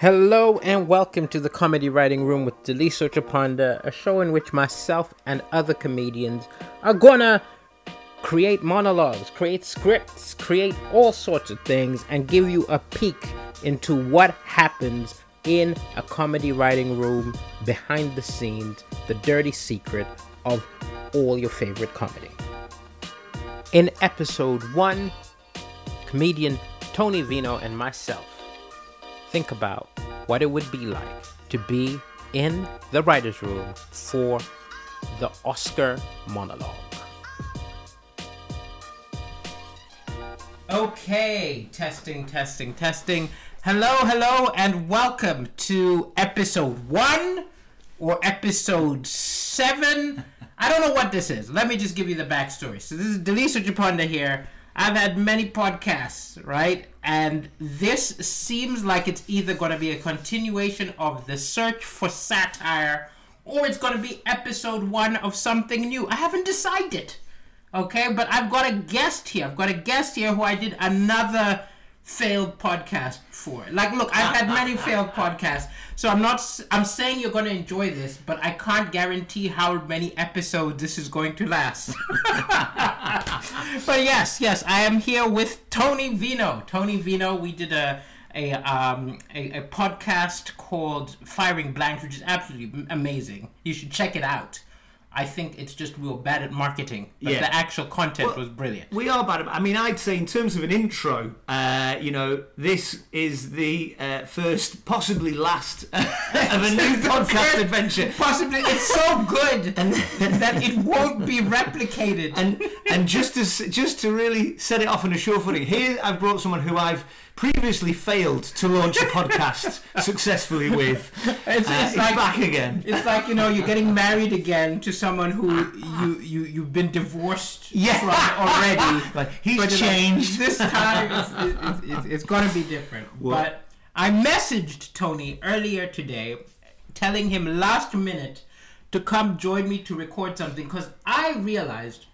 Hello and welcome to the Comedy Writing Room with Daliso Chaponda, a show in which myself and other comedians are gonna create monologues, create scripts, create all sorts of things, and give you a peek into what happens in a comedy writing room behind the scenes, the dirty secret of all your favorite comedy. In episode one, comedian Tony Vino and myself think about what it would be like to be in the writer's room for the Oscar monologue. Okay, testing, testing, testing. Hello, hello, and welcome to episode one or episode seven. I don't know what this is. Let me just give you the backstory. So, this is Daliso Chaponda here. I've had many podcasts, right? And this seems like it's either going to be a continuation of the search for satire or it's going to be episode one of something new. I haven't decided. Okay, but I've got a guest here. I've got a guest here who I did another failed podcast for. Like, look, I've had many failed podcasts, so I'm not. I'm saying you're to enjoy this, but I can't guarantee how many episodes this is going to last. but yes, yes, I am here with Tony Vino. Tony Vino, we did a a um a, a podcast called Firing Blanks, which is absolutely amazing. You should check it out. I think it's just we were bad at marketing, but Yeah. the actual content Well, was brilliant. We are bad. At, I mean, I'd say in terms of an intro, uh, you know, this is the uh, first, possibly last, of a new podcast adventure. Possibly, it's so good that it won't be replicated. And and just to just to really set it off on a sure footing, here I've brought someone who I've previously failed to launch a podcast successfully with. It's, Uh, it's like back again. It's like you know you're getting married again to someone who you you you've been divorced Yeah. from already. Like, he's But, changed. this time, it's, it's, it's, it's going to be different. But I messaged Tony earlier today, telling him last minute to come join me to record something because I realized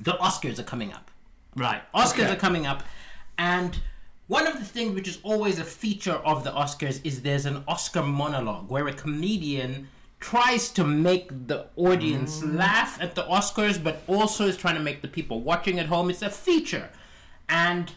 the Oscars are coming up. Right. Oscars okay. are coming up, and one of the things which is always a feature of the Oscars is there's an Oscar monologue where a comedian tries to make the audience mm. laugh at the Oscars, but also is trying to make the people watching at home. It's a feature, and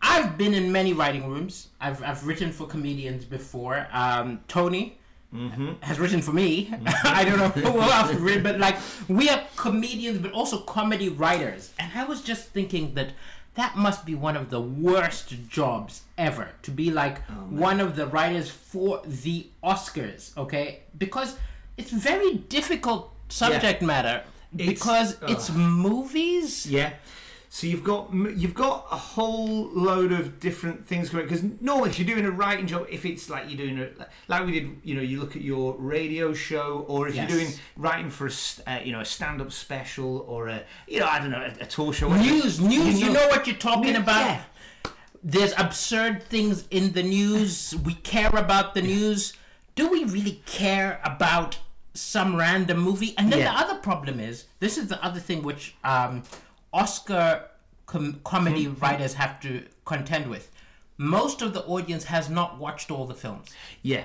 I've been in many writing rooms. I've I've written for comedians before. Um, Tony. Mm-hmm. Has written for me. Mm-hmm. I don't know who else has written, but like we are comedians, but also comedy writers. And I was just thinking that that must be one of the worst jobs ever to be like oh, one of the writers for the Oscars. Okay, because it's very difficult subject matter It's- because it's movies. Yeah. So you've got you've got a whole load of different things going because normally if you're doing a writing job, if it's like you're doing a like we did, you know, you look at your radio show, or if Yes. you're doing writing for a uh, you know a stand-up special or a you know I don't know a, a talk show. whatever. News, news. You know what you're talking Yeah. about. There's absurd things in the news. We care about the news. Do we really care about some random movie? And then Yeah. the other problem is this is the other thing which um, Oscar com- comedy Mm-hmm. writers have to contend with. Most of the audience has not watched all the films. Yeah,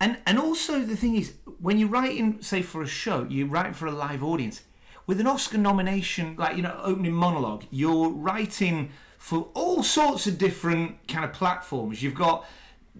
and and also the thing is, when you're writing, say for a show, you're writing for a live audience. With an Oscar nomination, like you know, opening monologue, you're writing for all sorts of different kind of platforms. You've got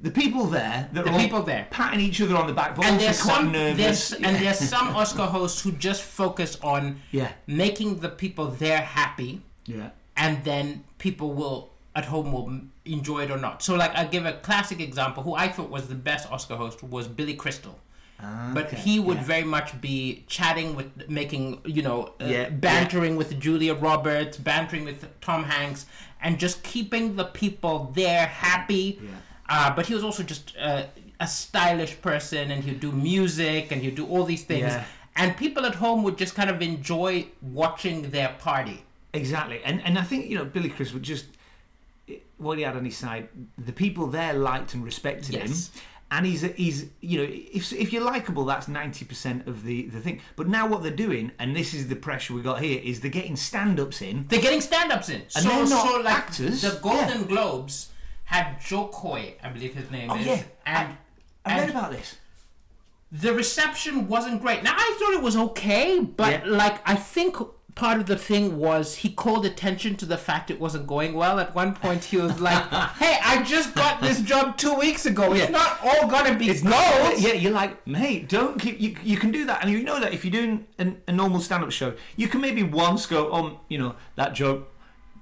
the people there that The are people there. patting each other on the back, but and also there's some nervous. there's, and there's some Oscar hosts who just focus on Yeah. making the people there happy. yeah, and then people will at home will enjoy it or not. So like I give a classic example who I thought was the best Oscar host was Billy Crystal. But he would yeah. very much be chatting with, making you know, uh, Yeah, bantering with Julia Roberts, bantering with Tom Hanks, and just keeping the people there happy. Yeah. Uh, but he was also just uh, a stylish person, and he'd do music, and he'd do all these things, Yeah. and people at home would just kind of enjoy watching their party. Exactly, and and I think you know Billy Chris would just what he had on his side. The people there liked and respected Yes. him, and he's he's you know if if you're likable, that's ninety percent of the the thing. But now what they're doing, and this is the pressure we got here, is they're getting stand-ups in. They're getting stand-ups in. so, they're not so like actors. the Golden Globes had Jo Koy, I believe his name Oh, is, yeah. and I read and about this. the reception wasn't great. Now I thought it was okay, but Yeah. like I think part of the thing was he called attention to the fact it wasn't going well. At one point he was like, "Hey, I just got this job two weeks ago. It's Yeah. not all gonna be It's gold." not. Yeah, you're like, mate, don't keep. You, you can do that, and you know that if you're doing an, a normal stand-up show, you can maybe once go, um, you know, that joke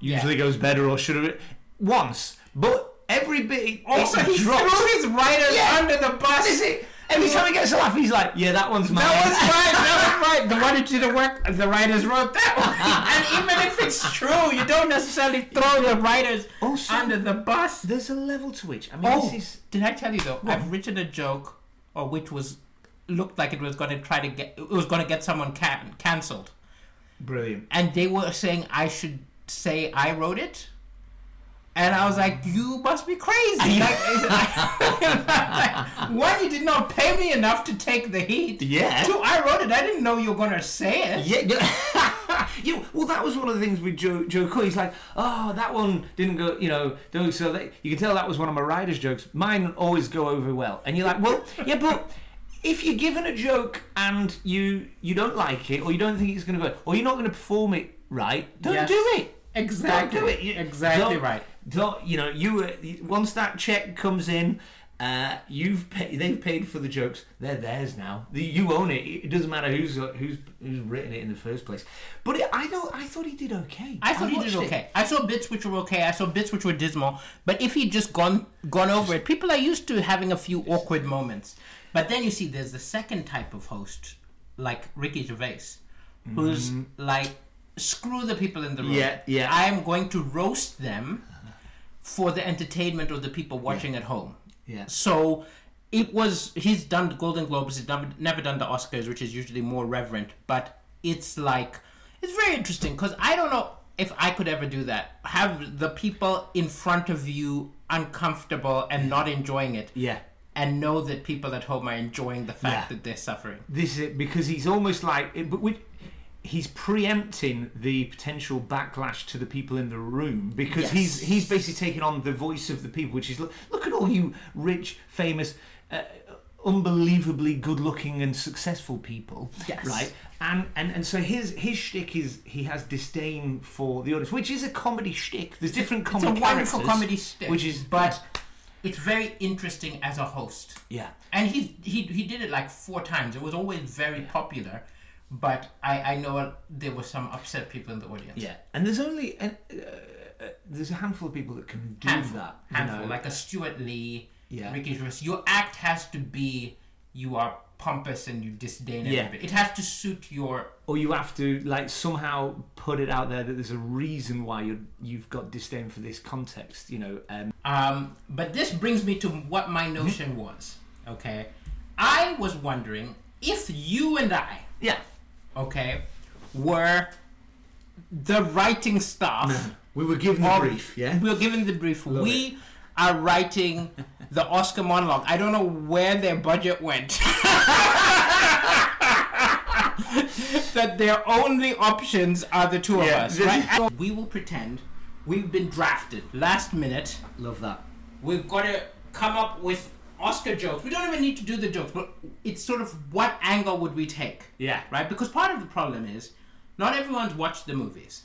usually Yeah. goes better, or should have it once, but every bit. Also, oh, it he drops. threw his writers Yeah. under the bus. Is it? Every time he gets a laugh, he's like, yeah, that one's mine. That one's right. That was right. The one who did the work, the writers wrote that one. and even if it's true, you don't necessarily throw the writers Also- under the bus. There's a level to which I mean, Oh, this is did I tell you though? I've written a joke, or which was looked like it was going to try to get it was going to get someone can, cancelled, brilliant. and they were saying I should say I wrote it. And I was like, "You must be crazy!" Like, one, you did not pay me enough to take the heat. Yeah. Two, I wrote it. I didn't know you were gonna say it. Yeah, yeah. yeah. Well, that was one of the things with Jo Jo Koy. Oh, he's like, oh, that one didn't go. You know, don't so that you can tell that was one of my writer's jokes. Mine always go over well, and you're like, well, yeah, but if you're given a joke and you you don't like it, or you don't think it's going to go, or you're not going to perform it right, don't Yes. do it. Exactly. Don't do it. You- Exactly right. You know? You were once that check comes in. Uh, you've paid, they've paid for the jokes. They're theirs now. The, you own it. It doesn't matter who's who's who's written it in the first place. But it, I don't. I thought he did okay. I thought he did watched it. okay. I saw bits which were okay. I saw bits which were dismal. But if he'd just gone gone over it, people are used to having a few awkward moments. But then you see, there's the second type of host, like Ricky Gervais, who's like, screw the people in the room. Yeah, yeah. I am going to roast them for the entertainment of the people watching at home. Yeah. So it was he's done the Golden Globes, he's never, never done the Oscars, which is usually more reverent, but it's like it's very interesting because I don't know if I could ever do that. Have the people in front of you uncomfortable and not enjoying it, Yeah. and know that people at home are enjoying the fact Yeah. that they're suffering. This is it because he's almost like, but with, he's preempting the potential backlash to the people in the room because Yes. he's he's basically taking on the voice of the people, which is look, look at all you rich, famous. Uh, unbelievably good-looking and successful people, Yes. right? And, and and so his his shtick is he has disdain for the audience, which is a comedy shtick. There's different comedy. It's a wonderful comedy stick, which is but it's very interesting as a host. yeah. and he he he did it like four times. It was always very popular, but I I know there were some upset people in the audience. Yeah, and there's only and, uh, uh, there's a handful of people that can do handful, that. you handful, know. like a Stewart Lee, Yeah. Ricky Gervais. Your act has to be you are pompous and you disdain Yeah. everybody. It has to suit your. or you have to like somehow put it out there that there's a reason why you you've got disdain for this context. You know, um, Um, but this brings me to what my notion was. Okay, I was wondering if you and I, yeah, okay, were the writing staff. we were given the brief. Yeah, We were given the brief. Love we are writing the Oscar monologue. I don't know where their budget went. that their only options are the two of us, right? And we will pretend we've been drafted last minute. love that. We've got to come up with Oscar jokes. We don't even need to do the jokes, but it's sort of what angle would we take? Yeah, right? Because part of the problem is not everyone's watched the movies,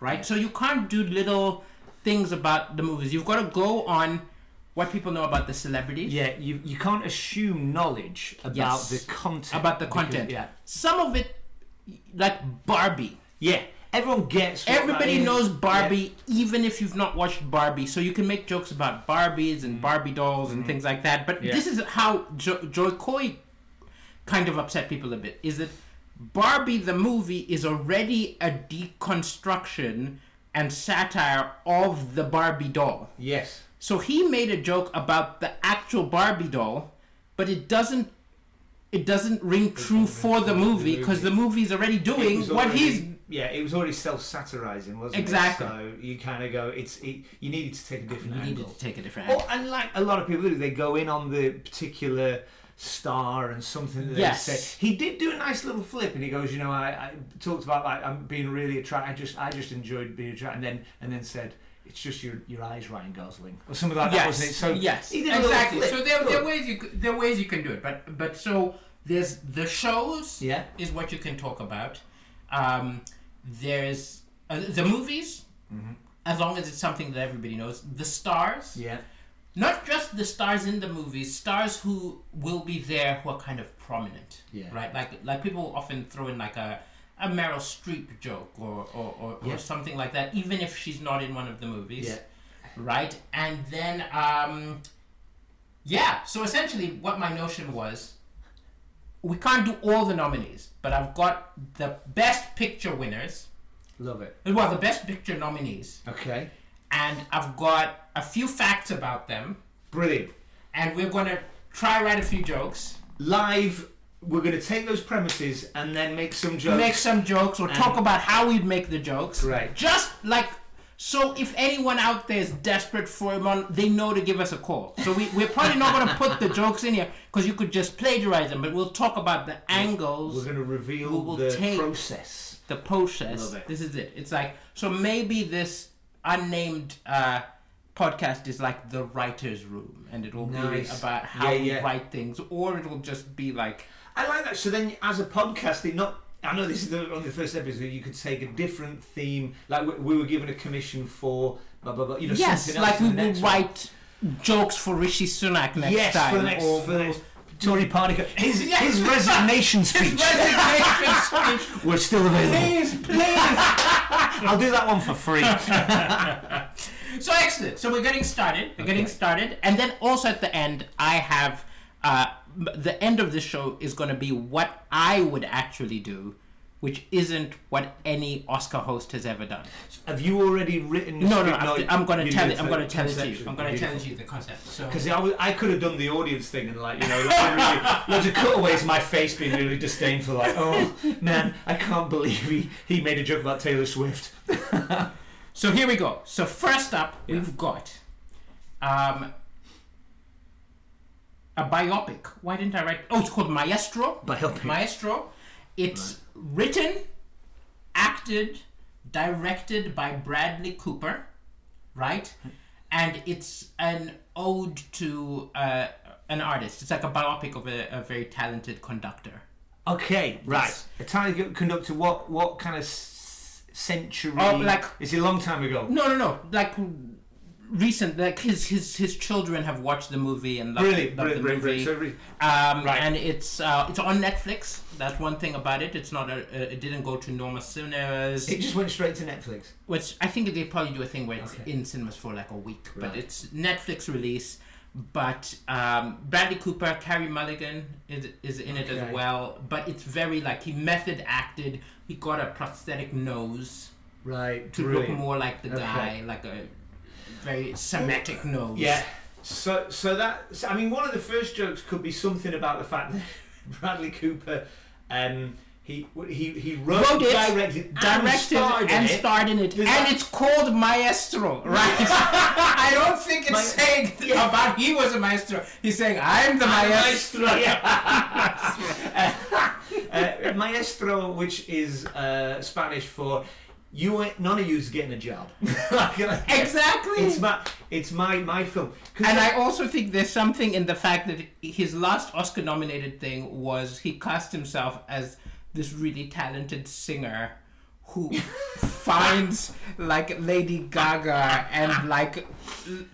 right? So you can't do little things about the movies. You've got to go on what people know about the celebrities, yeah. You you can't assume knowledge about Yes. the content. about the because- content. yeah, Some of it, like Barbie. yeah. Everyone gets. Everybody knows Barbie, even if you've not watched Barbie. So you can make jokes about Barbies and Barbie dolls and things like that. But Mm-hmm. Yeah. this is how jo- Joy Coy kind of upset people a bit. Is that Barbie the movie is already a deconstruction and satire of the Barbie doll. Yes. So he made a joke about the actual Barbie doll, but it doesn't. It doesn't ring true for the movie because the movie's already doing what he's yeah it was already self-satirizing wasn't Exactly. it so you kind of go it's it, you needed to take a different You angle needed to take a different Oh, angle. and like a lot of people do, they go in on the particular star and something that Yes. they say. He did do a nice little flip, and he goes, you know, I, I talked about like I'm being really attracted. I just, I just enjoyed being attracted, and then, and then said, it's just your your eyes, Ryan Gosling, or something like that, yes, wasn't it? So yes, he did a little exactly. flip. So there, there are ways you there are ways you can do it, but but so there's the shows Yeah. is what you can talk about. Um, there's uh, the movies, as long as it's something that everybody knows. The stars, Yeah. not just the stars in the movies, stars who will be there who are kind of prominent, Yeah. right? Like like people often throw in like a a Meryl Streep joke or or, or, Yeah. or something like that, even if she's not in one of the movies Yeah. right? And then, um, yeah. So essentially, what my notion was, we can't do all the nominees, but I've got the best picture winners. Love it. Well, the best picture nominees, Okay. and I've got a few facts about them, Brilliant. and we're gonna try write a few jokes, Live. We're going to take those premises and then make some jokes. make some jokes, or talk about how we'd make the jokes. Right. Just like. So if anyone out there is desperate for him on, they know to give us a call. So we, we're probably not going to put the jokes in here because you could just plagiarize them, but we'll talk about the angles, We're going to reveal We will the take- process. the process. Love it. This is it. It's like, so maybe this unnamed uh, podcast is like the writer's room and it'll Nice. be about how Yeah, we yeah. write things or it'll just be like, I like that. So then, as a podcast, it not. I know this is the, only the first episode. You could take a different theme. Like we, we were given a commission for blah blah blah. You know, yes, something else like we will next one. write jokes for Rishi Sunak next yes, time. for the next, or for the next Tory party. His, Yes. his resignation His resignation speech. We're still available. Please, please. I'll do that one for free. So excellent. So we're getting started. We're getting started, and then also at the end, I have uh, the end of the show is going to be what I would actually do, which isn't what any Oscar host has ever done. Have you already written? No, no, script? I'm, going to tell it. I'm going to tell it to you. I'm going to tell you the concept. So Because I, was- I could have done the audience thing and like you know of, really, loads of cutaways my face being really disdainful like oh man I can't believe he, he made a joke about Taylor Swift So here we go. So first up, we've got um, a biopic. Why didn't I write? Oh, it's called Maestro. Biopic. Maestro. It's written, acted, directed by Bradley Cooper, right? And it's an ode to uh, an artist. It's like a biopic of a, a very talented conductor. okay right Yes. Italian conductor what what kind of century Oh, like- is it a long time ago No, no, no. Like recent, like his his his children have watched the movie and loved, brilliant loved brilliant, the brilliant, movie. brilliant. So re- Um, Right. And it's uh, it's on Netflix. That's one thing about it. It's not a, uh, it didn't go to normal cinemas, it just went straight to Netflix which I think they probably do a thing where it's Okay. in cinemas for like a week. But it's Netflix release. But um, Bradley Cooper, Carey Mulligan is is in it Okay. as well. But it's very like he method acted. He got a prosthetic nose right to brilliant. look more like the Okay. guy, like a very Semitic nose. Yeah. So, so that so, I mean, one of the first jokes could be something about the fact that Bradley Cooper, um, he he he wrote, Wrote it, directed, and directed starred in and it. starred in it, and that- it's called Maestro, right? I don't think it's Ma- saying Yeah. about he was a maestro. He's saying I'm the maestro. Maestro, yeah. uh, maestro, which is uh, Spanish for you. Ain't, none of you's getting a job. Exactly. It's my it's my my film. and I- I also think there's something in the fact that his last Oscar-nominated thing was he cast himself as this really talented singer who finds like Lady Gaga and like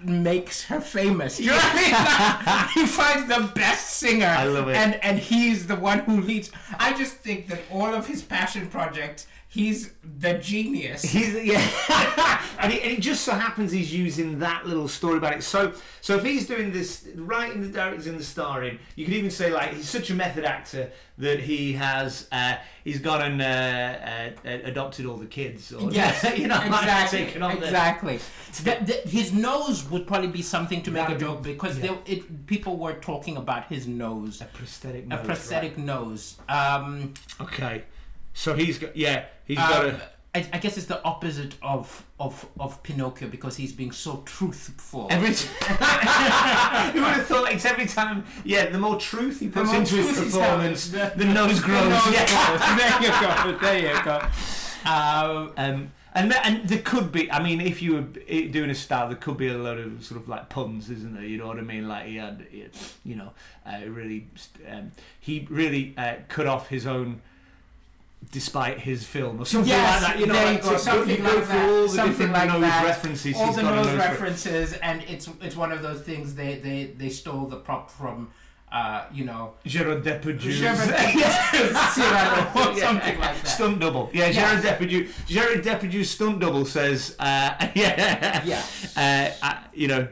makes her famous. You know what I mean? he finds the best singer, I love it. and and he's the one who leads. I just think that all of his passion projects, he's the genius. He's yeah, and, it, and it just so happens he's using that little story about it. So, so if he's doing this writing, the directing, the starring, you could even say like he's such a method actor that he has uh, he's gone and uh, uh, uh, adopted all the kids. Or, Yes, you know, exactly, on exactly. The- the- his nose would probably be something to make That a joke because yeah. there, it, people were talking about his nose, a prosthetic. nose, a prosthetic nose. Um. Okay, so he's got yeah he's um, got a. I, I guess it's the opposite of, of of Pinocchio because he's being so truthful. Every t- you would have thought it's every time, yeah. The more truth he puts into his performance, tells, the, nose grows. The nose yeah. grows. there you go. There you go. Um, Um, And th- and there could be. I mean, if you were eh, doing a style, there could be a lot of sort of like puns, isn't there? You know what I mean? Like he had, he had- you know, uh, really, um, he really uh, cut off his own. Despite his film or something Yes, like that, you know, like, go, something like that, all the something like nose that. references. all the nose nose re- references, and it's it's one of those things they they they stole the prop from, uh, you know, Gerard Depardieu. Depardieu, or something like that. Stunt double. Yeah, Yeah. Gerard Depardieu. Gerard Depardieu's stunt double says, uh, yeah, Yeah. Uh, I, you know,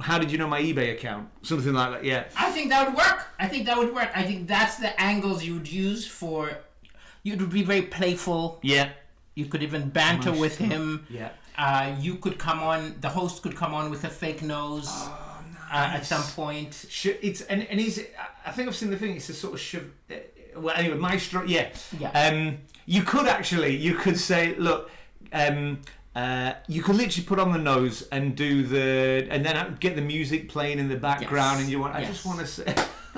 how did you know my eBay account? Something like that. Yeah. I think that would work. I think that would work. I think that's the angles you would use for. You would be very playful. Yeah. You could even banter with him. Yeah. Uh, you could come on. The host could come on with a fake nose Oh, uh, at some point. It's and and he's. I think I've seen the thing. It's a sort of shove. uh, Well, anyway, Maestro. Yeah. Yeah. Um, you could actually. You could say, look. Um, uh, you could literally put on the nose and do the, and then get the music playing in the background, Yes. and you want. I Yes. just want to say.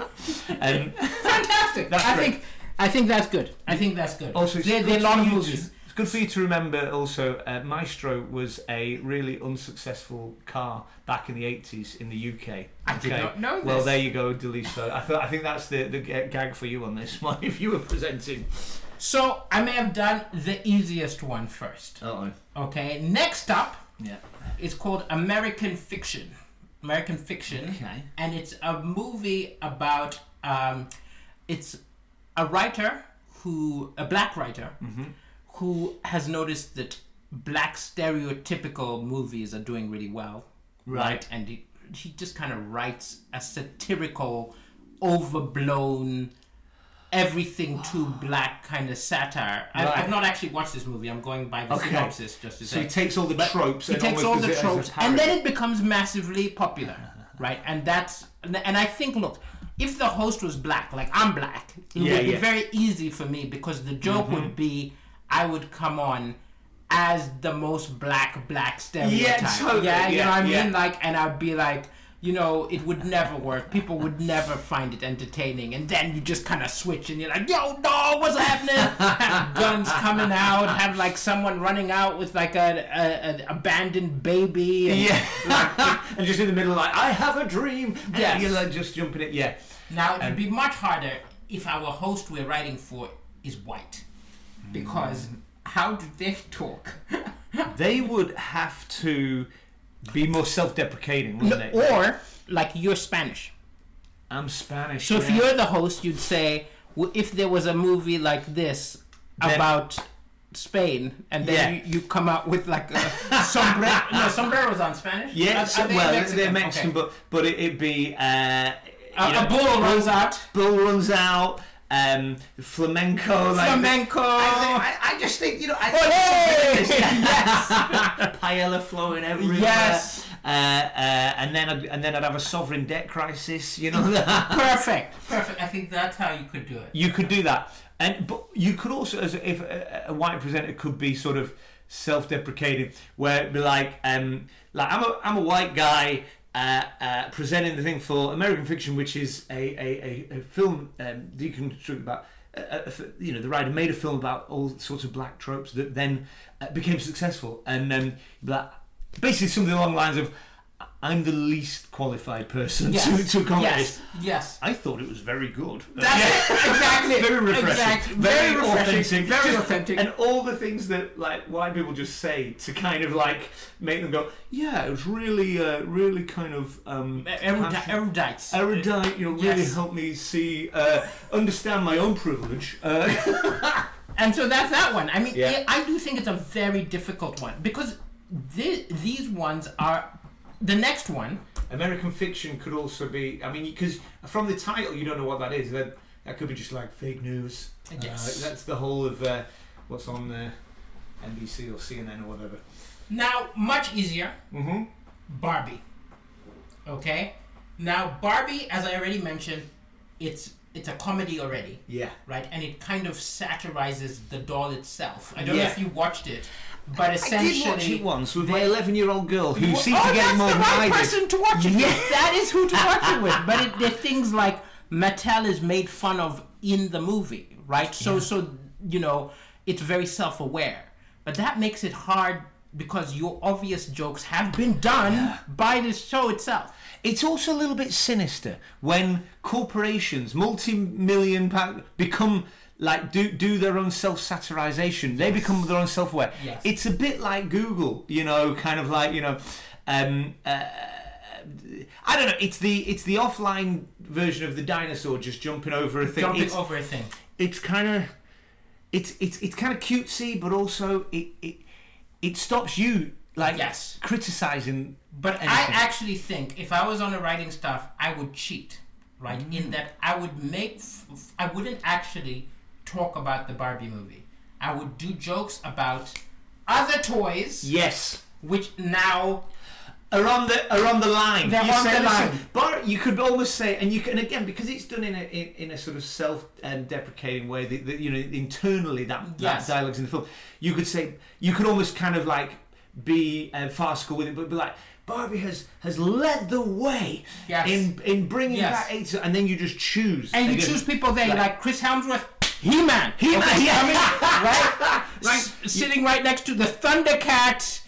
um, Fantastic. I great. think. I think that's good. I think that's good. Also, it's they're, good they're long for you movies. To, it's good for you to remember. Also, uh, Maestro was a really unsuccessful car back in the eighties in the UK. I did not know this. Well, there you go, Daliso. I thought I think that's the the ga- gag for you on this one. If you were presenting. So I may have done the easiest one first. Oh. Okay. Next up Yeah. is called American Fiction. American Fiction. Okay. and it's a movie about um, it's a writer who a black writer Mm-hmm. who has noticed that black stereotypical movies are doing really well Right. and he, he just kind of writes a satirical overblown everything too black kind of satire I, Right. i've not actually watched this movie i'm going by the Okay. synopsis just to So say he takes all the tropes. he and takes all the it as a tropes and then it becomes massively popular right and that's and i think look if the host was black like i'm black it Yeah, would be yeah. very easy for me because the joke Mm-hmm. would be i would come on as the most black black stereotype Yeah, totally, yeah you yeah, know what i yeah. mean like and i'd be like you know, it would never work. People would never find it entertaining. And then you just kind of switch and you're like, yo, no, what's happening? have guns coming out, have like someone running out with like a, a, an abandoned baby. And, Yeah. and just in the middle, like, I have a dream. And Yes. you're like just jumping it. Yeah. Now, it would be much harder if our host we're writing for is white. Because how do they talk? They would have to be more self-deprecating, wouldn't they? or, like, you're Spanish. I'm Spanish. So if you're the host, you'd say, well, if there was a movie like this Then- about Spain, and then Yeah. you, you come out with like a sombrero. no, sombreros on Spanish. Yeah, Are- so- they well, Mexican? they're Mexican, Okay. but but it, it'd be uh, A, know, a bull runs out. bull runs out. Um, flamenco, like Flamenco. I, I, I just think you know. I, Olé! yes, paella flowing everywhere. Yes. uh, uh, and then I'd, and then I'd have a sovereign debt crisis. You know. Perfect. Perfect. I think that's how you could do it. You could do that, and but you could also, as if a, a white presenter could be sort of self-deprecating, where it'd be like, um, like I'm a I'm a white guy. Uh, uh, presenting the thing for American Fiction, which is a, a, a, a film um, deconstructed about, uh, a, you know, the writer made a film about all sorts of black tropes that then uh, became successful, and um, basically something along the lines of, "I'm the least qualified person Yes. to, to comment yes. this." Yes. I thought it was very good. That's it. Exactly. very refreshing, Exactly. very, Very refreshing. authentic, Very Just- authentic. and all the things that like white people just say to kind of like make them go, yeah, it was really, uh, really kind of um, Erudite. Erudites. erudite. You know, really Yes. helped me see, uh, understand my own privilege. Uh, And so that's that one. I mean, Yeah. I I do think it's a very difficult one because these ones are. The next one, American fiction could also be. I mean, because from the title, you don't know what that is. That that could be just like fake news. Yes. Uh, that's the whole of uh, what's on uh, NBC or CNN or whatever. now much easier. Mm-hmm. Barbie. Okay. Now Barbie, as I already mentioned, it's it's a comedy already, Yeah. right? And it kind of satirizes the doll itself. I don't know if you watched it, but I essentially. did watch it once with my 11 year old girl who seemed oh, to get more the than right I person to watch it Yeah. That is who to watch it with. But it, they're things like Mattel is made fun of in the movie, right? So, so you know, it's very self-aware. but that makes it hard because your obvious jokes have been done by the show itself. It's also a little bit sinister when corporations, multi-million pound, become like do do their own self-satirization. They become their own self-aware. Yes. It's a bit like Google, you know, kind of like you know. Um, uh, I don't know. It's the it's the offline version of the dinosaur just jumping over a thing. Jumping it's, over a thing. it's kind of it's it's it's kind of cutesy, but also it it it stops you like Yes. criticizing. But I actually think if I was on a writing staff, I would cheat, right? Mm. In that I would make, f- I wouldn't actually talk about the Barbie movie. I would do jokes about other toys, yes. which now are on the are on the line. They're you on say, the line. Bar, you could almost say, and you can again because it's done in a in, in a sort of self um, deprecating way. That, that you know internally that Yes. that dialogue's in the film. You could say you could almost kind of like be uh, farcical with it, but be like. Barbie has has led the way Yes. in in bringing Yes. back AIDS, and then you just choose and you Again, choose people there like- like, Chris Hemsworth, He Man, He-Man, yeah. right, right, sitting right next to the Thundercat.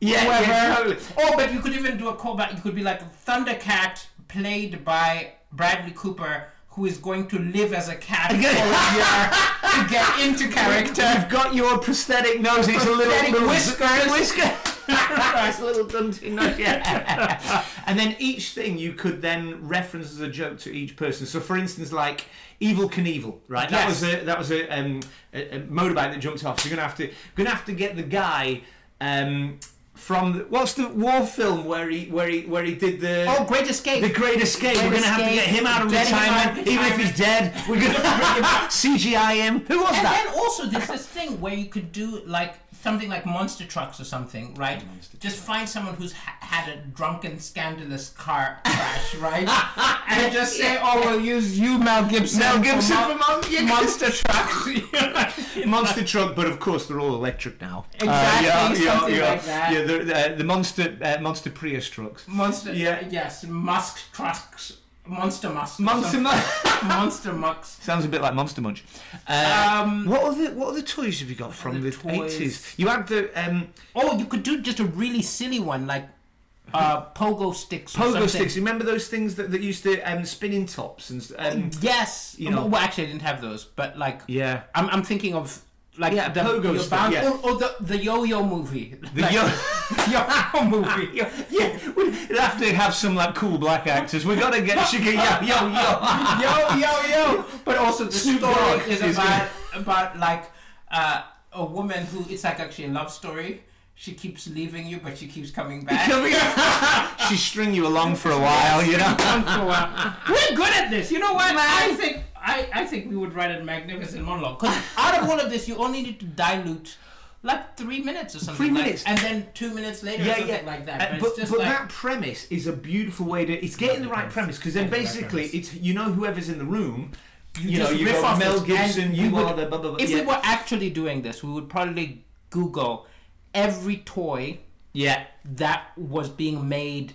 yeah, whoever. yeah, totally. Oh, but you could even do a callback. You could be like Thundercat, played by Bradley Cooper, who is going to live as a cat for a year to get into character. You've got your prosthetic nose. It's a little, whiskers. Whisker. A little dunty nose. Yeah. and then each thing you could then reference as a joke to each person. So, for instance, like Evel Knievel, right? That Yes. was a that was a, um, a, a motorbike that jumped off. So you're gonna have to gonna have to get the guy. Um, from the, what's the war film where he where he where he did the Oh, Great Escape. the Great Escape. Great We're going to have to get him out of him out retirement, of even if he's dead. We're going to bring him back. CGI him. Who was and that? And then also there's this thing where you could do like something like monster trucks or something, right? Just find someone who's ha- had a drunken, scandalous car crash, right? and just say, "Oh, we'll use you, Mel Gibson." Mel for Gibson mon- for Mon- yeah. monster trucks. monster truck, but of course they're all electric now. Uh, Exactly, something like that. Yeah, the, uh, the monster uh, monster Prius trucks. monster. Yeah. Yes, Musk trucks. Monster Musk. Monster something. Mu- monster Mucks. Sounds a bit like Monster Munch. Uh, Um, what other what other toys have you got from the eighties? You had the um, Oh, you could do just a really silly one like uh, pogo sticks. or pogo sticks. Remember those things that, that used to um, spin in tops and um, Yes, You know- Well, actually, I didn't have those, but like, yeah. I'm, I'm thinking of like Yeah, the pogo you're stick, bound- yeah. or, or the the yo-yo movie. The Like, yo- yo-yo movie. yeah, yeah, we'd have to have some like cool black actors. We got to get Sugar Yo Yo Yo. yo yo yo. But also the Snoop story Dogg is is about about like uh, a woman who it's like actually a love story. She keeps leaving you, but she keeps coming back. she string you along for a while, you know. Once in a while. We're good at this. You know what? I think I, think we would write a magnificent monologue. Because out of all of this, you only need to dilute like three minutes or something. Three like- minutes. and then two minutes later, Yeah, something yeah, like that. Uh, But, but but like that premise is a beautiful way to. It's getting the right premise because then Getting the right basically it's you know whoever's in the room. You, know you riff go off Mel Gibson. You would- are the blah, blah, blah. if yeah. we were actually doing this, we would probably Google every toy yeah. that was being made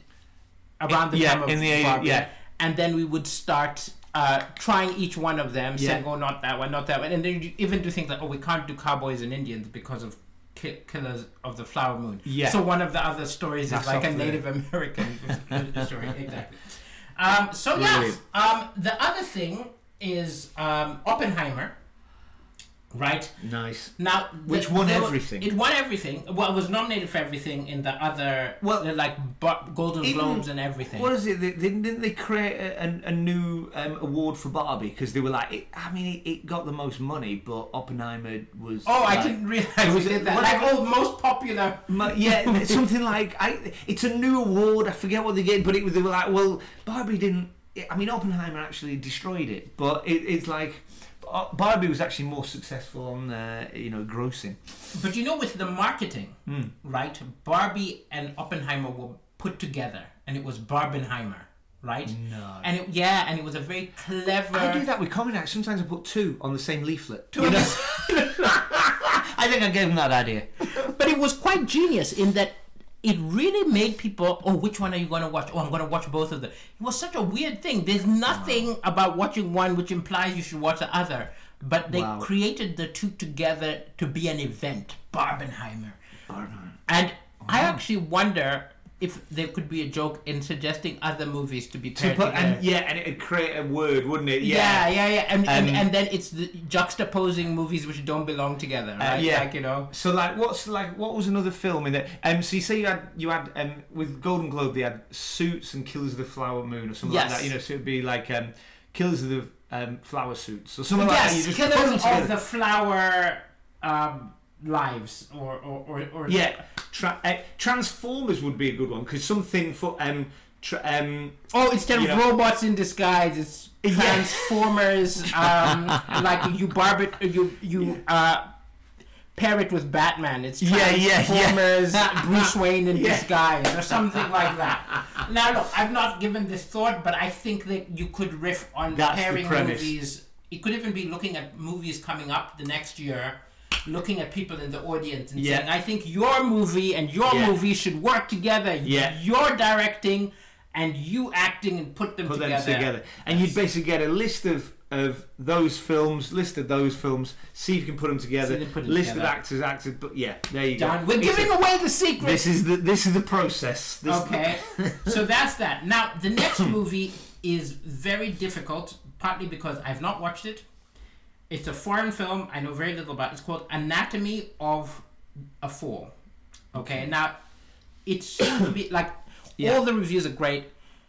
around the Yeah, time of in the Barbie, yeah. and then we would start uh, trying each one of them, Yeah. saying, "Oh, not that one, not that one," and then you even do things like, "Oh, we can't do cowboys and Indians because of ki- Killers of the Flower Moon." Yeah. So one of the other stories That's is like a. Native American story, exactly. Um, so yeah, um, the other thing is um, Oppenheimer, right? Nice. Now, Which the- won were- everything. It won everything. Well, it was nominated for everything in the other, Well, well, like Golden even- Globes and everything. What is it? They, didn't they create a, a, a new um, award for Barbie because they were like, it, I mean, it, it got the most money, but Oppenheimer was. oh, I didn't realize was it- did that. what- Like, oh, most popular. Yeah, something like I. It's a new award. I forget what they get, but it was they were like, well, Barbie didn't. I mean, Oppenheimer actually destroyed it, but it, it's like Barbie was actually more successful on uh, you know grossing. But you know, with the marketing, Hmm. right? Barbie and Oppenheimer were put together, and it was Barbenheimer, right? No. And it, yeah, and it was a very clever. I do that with Comic Act. Sometimes I put two on the same leaflet. Two you know? I think I gave him that idea. But it was quite genius in that it really made people, oh, which one are you going to watch? Oh, I'm going to watch both of them. It was such a weird thing. There's nothing about watching one which implies you should watch the other. but they Wow. created the two together to be an event, Barbenheimer. And I actually wonder if there could be a joke in suggesting other movies to be paired put, together. and yeah, and it'd create a word, wouldn't it? yeah, yeah, yeah, and, and Um, and then it's the juxtaposing movies which don't belong together, right? Uh, yeah. like you know. So like, what's like, what was another film in there? Um, so you say you had you had um with Golden Globe they had Suits and Killers of the Flower Moon or something like Yes. that. You know, so it'd be like um Killers of the um Flower Suits or something like that. Yes, Killers of the Flower um, Lives, or or or, or Yeah, tra- uh, Transformers would be a good one because something for um tra- um Oh, instead of know- robots in disguise, it's Transformers. um, like you barb it, you you uh, pair it with Batman. It's Yeah, yeah, yeah. Transformers, Bruce Wayne in Yeah. disguise, or something like that. Now, look, I've not given this thought, but I think that you could riff on That's pairing movies. It could even be looking at movies coming up the next year. Looking at people in the audience and Yeah. saying, "I think your movie and your Yeah. movie should work together. Yeah. You're directing and you acting and put them put together. them together, and you'd basically get a list of of those films, list of those films, see if you can put them together, See if you put them list together. of actors, actors. But yeah, there you Done. go. We're giving a- away the secret. This is the this is the process. This okay, so that's that. Now the next movie is very difficult, partly because I've not watched it. It's a foreign film. I know very little about. It's called Anatomy of a Fall. Okay, now it seems to be like Yeah. all the reviews are great.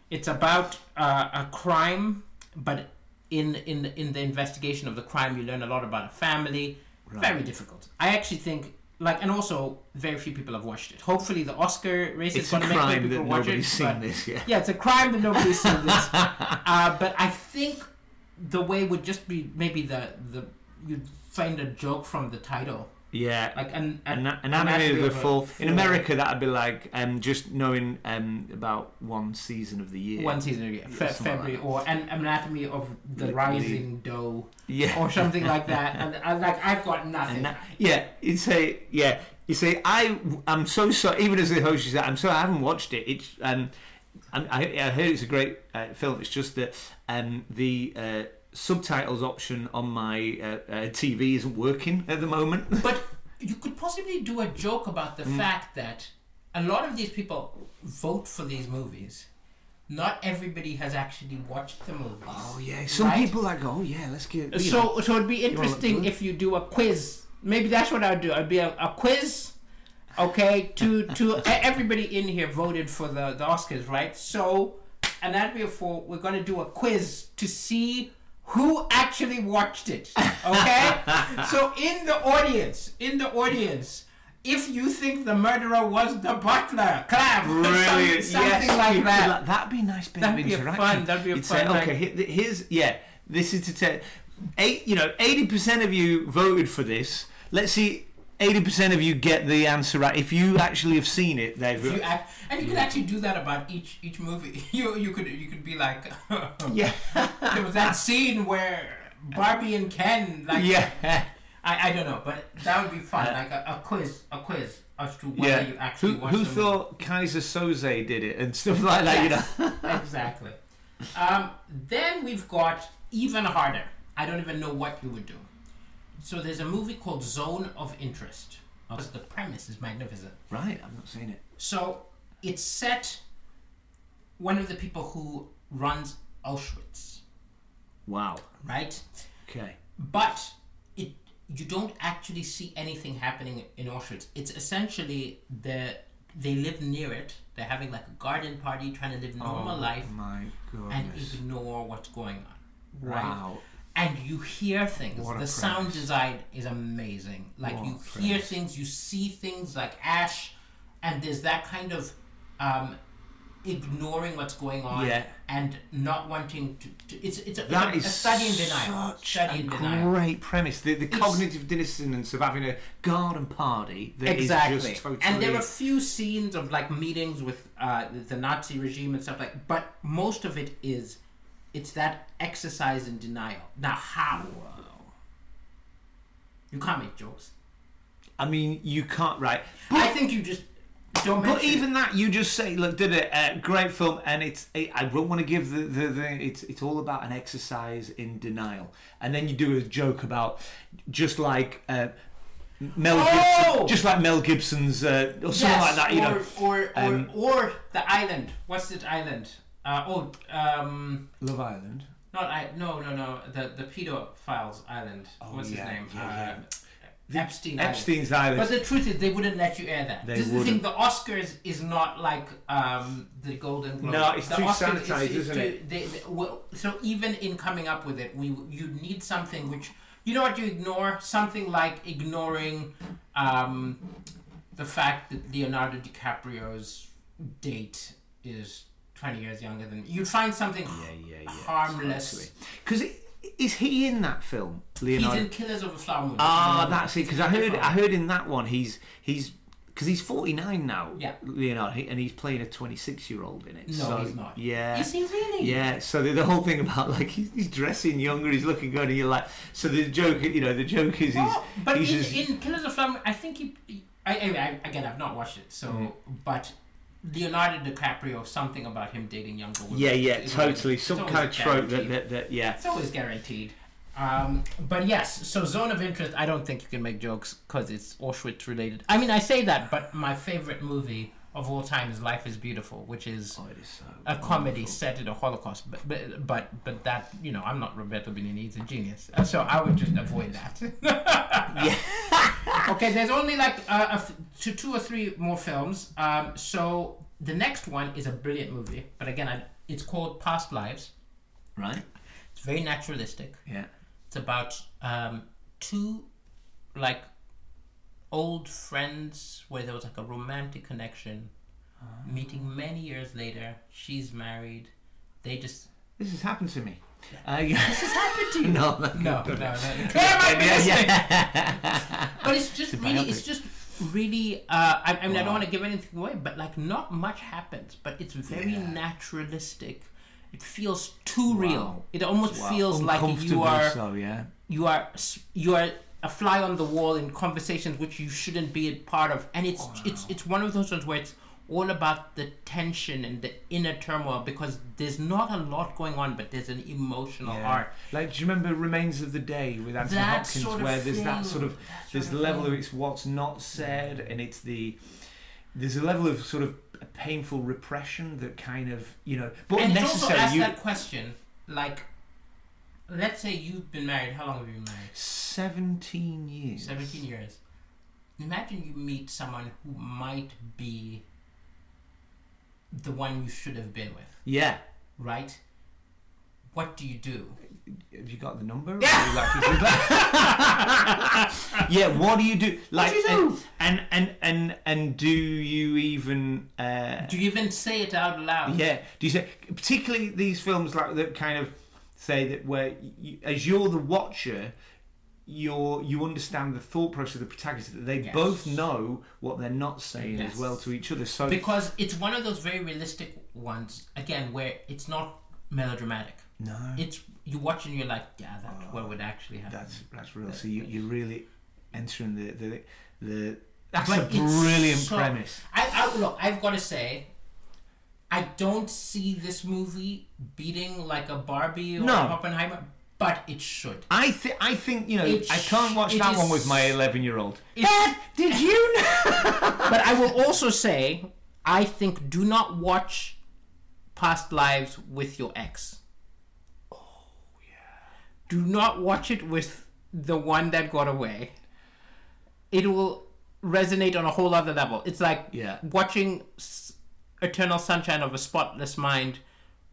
It's about uh, a crime, but in in in the investigation of the crime, you learn a lot about a family. Very difficult. I actually think. Like and also, very few people have watched it. Hopefully, the Oscar race is It's a going to make more crime people that watch nobody's it. seen but- this. Yeah. yeah, it's a crime that nobody's seen this. uh, but I think the way would just be maybe the the you'd find a joke from the title, Yeah. like an, an An- Anatomy of the a Fall. In America, that'd be like um, just knowing um, about one season of the year. one season a year, Fe- something like February, or an anatomy of the rising dough, Yeah. or something like that. And I, like I've got nothing. That- yeah, you say yeah. You say I. I'm so sorry. Even as the host, you say I'm sorry. I haven't watched it. It's um, I, I I heard it's a great uh, film. It's just that um, the uh, subtitles option on my uh, uh, TV isn't working at the moment. But you could possibly do a joke about the Mm. fact that a lot of these people vote for these movies. Not everybody has actually watched the movies. Oh yeah, some Right? people like oh yeah, let's get. you know. So, so it'd be interesting good? if you do a quiz. Maybe that's what I'd do. I'd be a, a quiz. Okay, to to everybody in here voted for the the Oscars, right? So, and of Fall, we're gonna do a quiz to see who actually watched it. Okay, so in the audience, in the audience. If you think the murderer was the butler, clap. Brilliant. Some- something yes, like that. that'd be a nice bit That'd of be a fun- that'd be a You'd uh, fun, say, like- okay, here- here's yeah. This is to tell eight. You know, eighty percent of you voted for this. Let's see. Eighty percent of you get the answer right. If you actually have seen it, they've you act, and you could actually do that about each each movie. You you could you could be like, yeah, there was that scene where Barbie and Ken like yeah, I, I don't know, but that would be fun, like a, a quiz a quiz as to whether yeah. you actually Who, who thought Keyser Söze did it and stuff like that? You know. exactly. Um, then we've got even harder. I don't even know what you would do. So there's a movie called Zone of Interest. Oh, the premise is magnificent. Right, I've not seen it. So it's set. One of the people who runs Auschwitz, Wow. right? Okay. But it you don't actually see anything happening in Auschwitz. It's essentially the they live near it. They're having like a garden party, trying to live oh normal Oh, life My and ignore what's going on. Right? Wow. And you hear things. What the sound design is amazing. Like What you hear things, you see things like ash, and there's that kind of um, ignoring what's going on Yeah. and not wanting to. to it's it's a, it's a, a study in denial. such Study a in denial. great premise. The, the It's- cognitive dissonance of having a garden party that is exactly just totally. and there are a few scenes of like meetings with uh, the nazi regime and stuff like but most of it is it's that exercise in denial now how you can't make jokes I mean, you can't. Right. i think you just Don't But even that, you just say, "Look, did it? Uh, great film." And it's, it, I don't want to give the, the, the it's it's all about an exercise in denial, and then you do a joke about just like uh, Mel Oh! Gibson, just like Mel Gibson's uh, or something like that, you or, know. or or, um, or the island. What's it island? Uh, oh, um, Love Island. not I. No, no, no. The the pedophiles island. What's Oh, yeah, his name? yeah, uh, Epstein. Island. Epstein's Island. But the truth is, they wouldn't let you air that. They this is the thing. wouldn't. The Oscars is not like um, the Golden Globe. No, it's the too Oscars sanitised, isn't too- it? They, they, well, so even in coming up with it, we you need something which you know what you ignore. Something like ignoring um, the fact that Leonardo DiCaprio's date is twenty years younger than you'd find something yeah, yeah, yeah. harmless. Because is he in that film, Leonardo? He's in Killers of the Flower Moon. Ah, Um, that's it. Because I heard, I heard in that one he's he's because he's forty nine now. Yeah. Leonardo, he- and he's playing a twenty six year old in it. No, so, he's not. Yeah. Is he really? Yeah, so the, the whole thing about like he's, he's dressing younger, he's looking good, and you're like, so the joke, you know, the joke is he's, but he's in, just, in Killers of the Flower Moon, I think he. I, I, I, again, I've not watched it, so Mm. but Leonardo DiCaprio, something about him dating younger women. yeah, yeah, is totally, always- some kind of trope that, that, that yeah. It's always guaranteed. Um, but yes, so zone of interest. I don't think you can make jokes because it's Auschwitz related. I mean, I say that, but my favorite movie of all time is Life is Beautiful, which is Oh, is so a comedy wonderful. set in the Holocaust. But but but, but that you know, I'm not Roberto Benigni. He's a genius, Uh, so I would just avoid that. yeah. okay, there's only like uh, a f- two, two or three more films. Um, so the next one is a brilliant movie, but again, I, it's called Past Lives. Right? It's very naturalistic. Yeah. It's about um, two like old friends where there was like a romantic connection. Meeting many years later, she's married. They just This has happened to me. Uh, yeah. this has happened to you. no, no, no, no, no. Claire might be Yeah, listening. yeah. But it's just It's really, it's just really. Uh, I, I mean, I don't want to give anything away, but like, not much happens. But it's very Yeah. naturalistic. It feels too real. It almost Wow. feels like you are so, yeah. you are you are a fly on the wall in conversations which you shouldn't be a part of and it's it's it's one of those ones where it's all about the tension and the inner turmoil because there's not a lot going on but there's an emotional Yeah. arc Like, do you remember Remains of the Day with Anthony That Hopkins, sort of where there's that sort of That there's sort of level thing. of it's what's not said, and it's the there's a level of sort of painful repression that kind of you know, but and it also necessary. You, that question like let's say you've been married how long have you been married Seventeen years. 17 years imagine you meet someone who might be the one you should have been with Yeah. right what do you do Have you got the number? Or would you like to do that? yeah. What do you do? Like, do you do? And, and and and do you even? Uh, do you even say it out loud Yeah. Do you say particularly these films like that kind of say that where you, as you're the watcher, you're you understand the thought process of the protagonist that they Yes. both know what they're not saying Yes. as well to each other. So because it's one of those very realistic ones again where it's not melodramatic no, it's you watch and you're like yeah that's what oh, would actually happen that's that's real. So you you're really entering the the the. That's But a brilliant so- premise. I, I look i've got to say i don't see this movie beating like a barbie or No. oppenheimer but it should I think I think you know It I can't watch sh- that one with my 11 year old. It's- did you know? but i will also say i think do not watch past lives with your ex oh yeah do not watch it with the one that got away it will resonate on a whole other level it's like Yeah. watching eternal sunshine of a spotless mind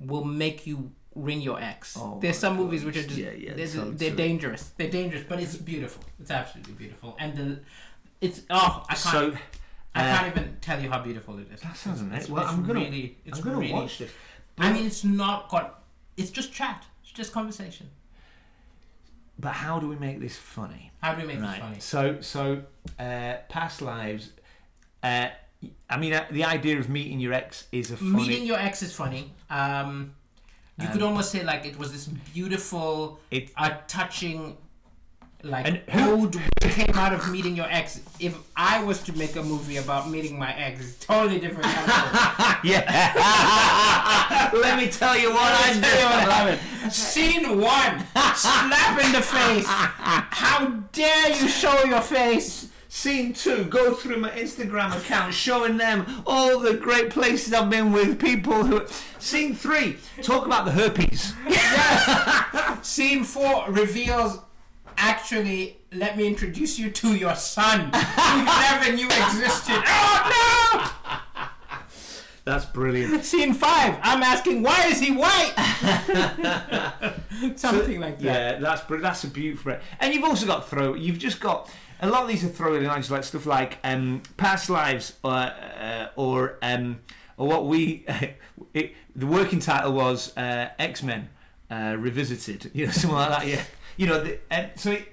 will make you ring your ex Oh there's some movies which are just Yeah, yeah, there's- totally. they're dangerous they're dangerous but it's beautiful it's absolutely beautiful and the it's oh i can't So I uh, can't even tell you how beautiful it is. that sounds amazing. it's- Well, it's I'm gonna really, it's I'm gonna really, watch this. I mean, it's not got. It's just chat. It's just conversation. But how do we make this funny? How do we make Right. this funny? So, so uh, past lives. Uh, I mean, uh, the idea of meeting your ex is a funny. Meeting your ex is funny. Um, you could almost say like it was this beautiful, It- uh, touching like And ode came out of meeting your ex. If I was to make a movie about meeting my ex, it's totally different. Kind of Yeah. Let me tell you what I what do. Scene one, slap in the face. How dare you show your face? Scene two, go through my Instagram account showing them all the great places I've been with people who. Scene three, talk about the herpes. Scene four reveals. Actually, let me introduce you to your son, who you never knew existed. Oh no! That's brilliant. Scene five. I'm asking, why is he white? Something like that. Yeah, that's that's a beautiful. And you've also got throw. You've just got a lot of these are throwaway lines like stuff like um, past lives or uh, or um, or what we it, the working title was uh, X Men uh, revisited. You know, something like that. Yeah, you know. The, and so it,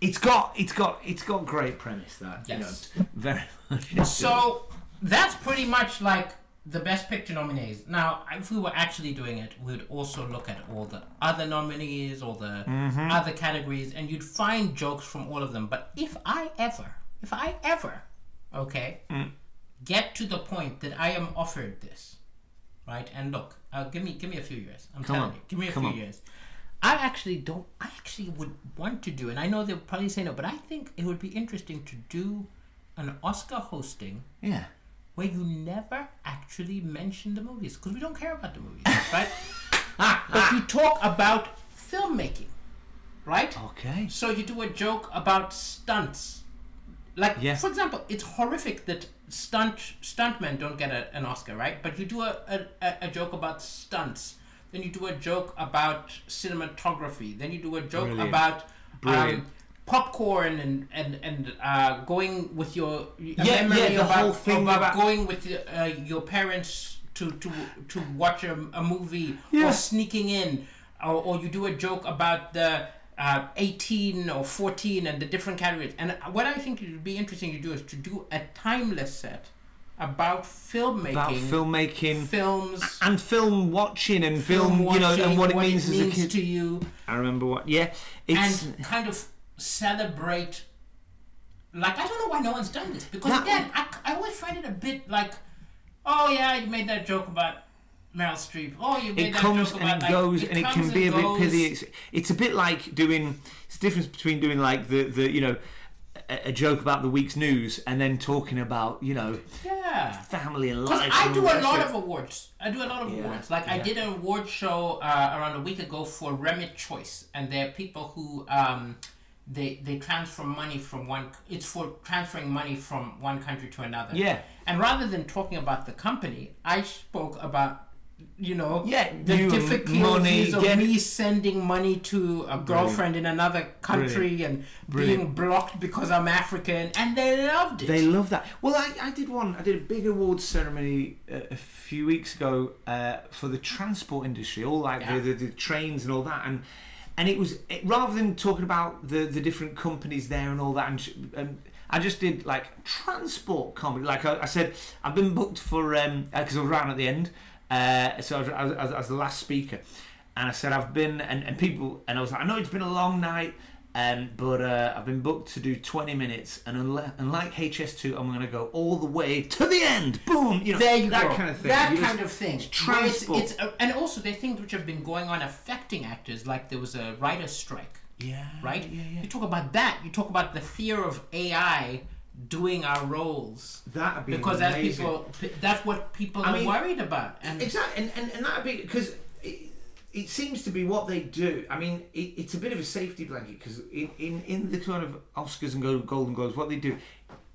it's got it's got it's got great premise. That Yes. you know, very much. So that's pretty much like the best picture nominees. Now, if we were actually doing it, we would also look at all the other nominees, all the other categories, and you'd find jokes from all of them. But if I ever, if I ever, okay, get to the point that I am offered this, right? And look, uh, give me give me a few years. I'm Come telling on. you, give me a Come few on. years. I actually don't. I actually would want to do, and I know they'll probably say no, but I think it would be interesting to do an Oscar hosting yeah. Where you never actually mention the movies because we don't care about the movies, right? but you talk about filmmaking, right? Okay. So you do a joke about stunts. Like, Yeah. for example, it's horrific that stunt stuntmen don't get a, an Oscar, right? But you do a, a, a- joke about stunts. Then you do a joke about cinematography. Then you do a joke Brilliant. about um, popcorn and and and uh, going with your Yeah, memory yeah, the about, whole thing about, going with uh, your parents to to to watch a, a movie Yeah. or sneaking in, or, or you do a joke about the uh, 18 or 14 and the different categories. And what I think it would be interesting to do is to do a timeless set about filmmaking, About filmmaking films, and film watching and film, you know, and what it means as a kid. to you, I remember what. Yeah, it's and kind of celebrate. Like I don't know why no one's done this because again I, I always find it a bit like, oh yeah, you made that joke about Meryl Streep. Oh, you made it that comes joke and about it like, goes, it and it can be a bit pithy. It's, it's a bit like doing. It's the difference between doing like the the you know a, a joke about the week's news and then talking about you know Yeah. family and life. I and do a lot shit. of awards. I do a lot of Yeah, awards. Like I did an award show uh, around a week ago for Remit Choice, and there are people who um, they they transfer money from one. It's for transferring money from one country to another. Yeah. And rather than talking about the company, I spoke about. You know, Yeah, the you, difficulties money, of me sending money to a girlfriend in another country and being blocked because I'm African, and they loved it. They love that. Well, I, I did one. I did a big awards ceremony uh, a few weeks ago uh, for the transport industry, all like Yeah. the, the, the trains and all that, and and it was it, rather than talking about the the different companies there and all that, and, and I just did like transport comedy. Like I, I said, I've been booked for because I was around at the end, uh, so I was, I was, I was, I was the last speaker, and I said I've been and, and people and I was like I know it's been a long night. Um, but uh, I've been booked to do 20 minutes, and unlike, unlike HS2, I'm going to go all the way to the end. Boom! You know There you that go. kind of thing. That You kind of thing. it's it's, transport. it's uh, and also there are things which have been going on affecting actors, like there was a writer's strike, yeah, right? Yeah, yeah. You talk about that. You talk about the fear of AI doing our roles That'd be because that's amazing. people. That's what people I are mean, worried about. And Exactly, and, and, and that'd be because it, seems to be what they do. I mean, it, it's a bit of a safety blanket because in, in, in the kind of Oscars and Golden Globes, what they do,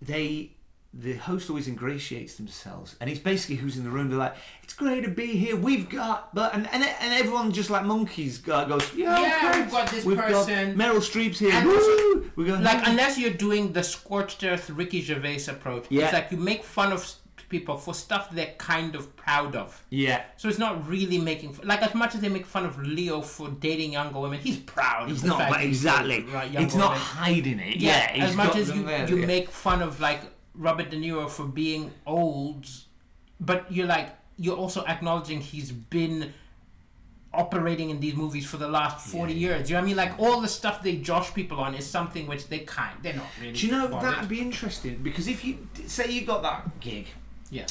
they the host always ingratiates themselves, and it's basically who's in the room. They're like, "It's great to be here. We've got," but and and, and everyone just like monkeys goes, "Yeah, Yeah, we've got this We've person." Got Meryl Streep's here. Woo! We're going like hmm. unless you're doing the scorched earth Ricky Gervais approach, Yeah. it's like you make fun of people for stuff they're kind of proud of. yeah. So it's not really making f- like as much as they make fun of Leo for dating younger women. He's proud. He's not, but exactly. dating, right, it's not women. hiding it. Yeah, Yeah, as much as you there, you yeah. make fun of like Robert De Niro for being old, but you're like you're also acknowledging he's been operating in these movies for the last 40 years. You know what I mean? Like all the stuff they josh people on is something which they can't, they're not really. Do you know bothered. that'd be interesting because if you say you got that gig Yeah.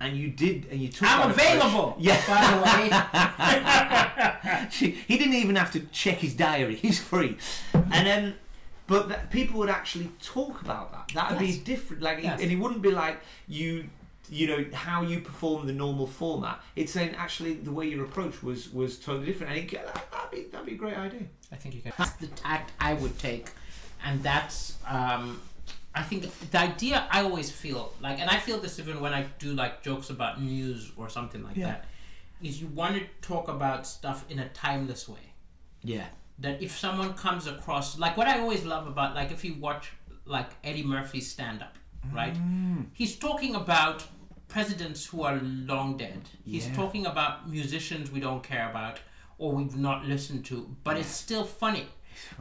and you did and you took I'm that approach- available. Yeah. By the way. he didn't even have to check his diary. He's free, and then, but that people would actually talk about that. That'd Yes. be different. Like, Yes. and it wouldn't be like you, you know, how you perform the normal format. It's saying actually the way your approach was was totally different. And it, that, that'd be that'd be a great idea. I think you can. That's the tact I would take, and that's. Um, I think the idea I always feel like, and I feel this even when I do like jokes about news or something like Yeah. that, is you want to talk about stuff in a timeless way. Yeah. That if someone comes across, like what I always love about, like if you watch like Eddie Murphy's stand up, right? Mm. He's talking about presidents who are long dead. He's Yeah. talking about musicians we don't care about or we've not listened to, but it's still funny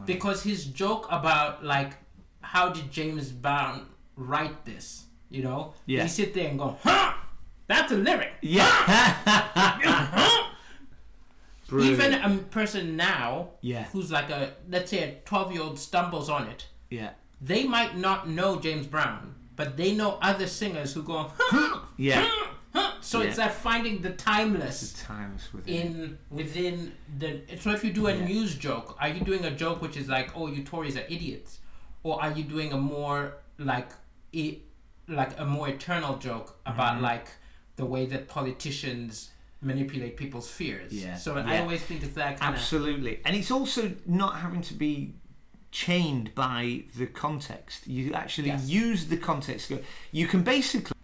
because his joke about like how did James Brown write this, you know? Yeah. You sit there and go, huh? That's a lyric. Yeah. Even a person now Yeah. who's like a let's say a 12 year old stumbles on it, yeah. they might not know James Brown, but they know other singers who go, huh, Yeah. huh. So it's Yeah. that finding the timeless Times with it. in within the. So if you do a Yeah. news joke, are you doing a joke which is like, oh, you Tories are idiots, or are you doing a more like, e like a more eternal joke about Mm-hmm. like the way that politicians manipulate people's fears? Yeah. So I always think it's that kind of. Absolutely. And it's also not having to be chained by the context. You actually Yes. use the context. You can basically.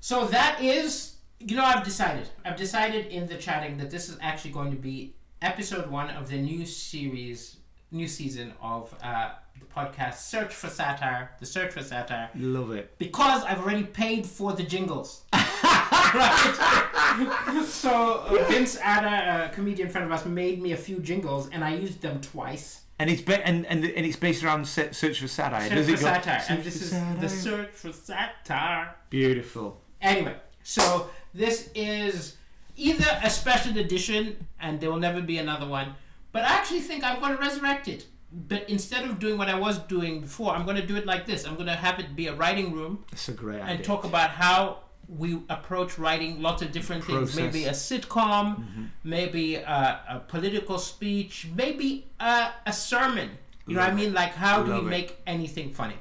So that is, you know, I've decided. I've decided in the chatting that this is actually going to be episode one of the new series, new season of uh, the podcast Search for Satire, the Search for Satire, Love it. because I've already paid for the jingles. right? so uh, Vince Atta, a comedian friend of us, made me a few jingles, and I used them twice. And it's ba- and, and and it's based around se- search for satire. Search Does for Satire, Search and this is satire? the Search for Satire. Beautiful. Anyway, so this is either a special edition and there will never be another one, but I actually think I'm going to resurrect it. But instead of doing what I was doing before, I'm going to do it like this. I'm going to have it be a writing room That's a great idea. and talk about how we approach writing lots of different things. Process. Mm-hmm. Maybe a sitcom, maybe a, a political speech, maybe a, a sermon. You know what I Love mean? Like, how do we it. make anything funny?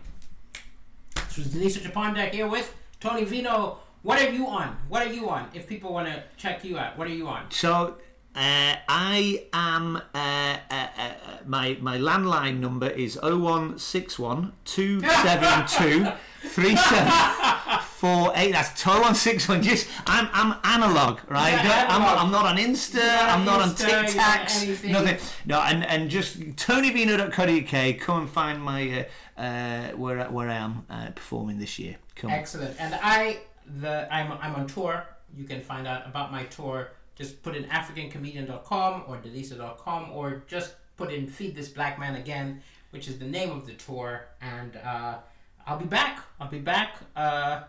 This was Daliso Chaponda here with Tony Vino. What are you on? What are you on? If people want to check you out, what are you on? So uh, I am uh, uh, uh, uh, my my landline number is 0161 272 3748. That's 0161. Just I'm I'm analog, right? Yeah, I'm, analog. I'm not on Insta. not I'm not on Insta, not TikToks. Nothing. No, and and just TonyVino.co.uk. Come and find my uh, uh, where where I am uh, performing this year. Come. Excellent. And I, the I'm I'm on tour. You can find out about my tour. Just put in AfricanComedian.com or Daliso.com or just put in Feed This Black Man Again, which is the name of the tour. And uh, I'll be back. I'll be back uh,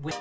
with.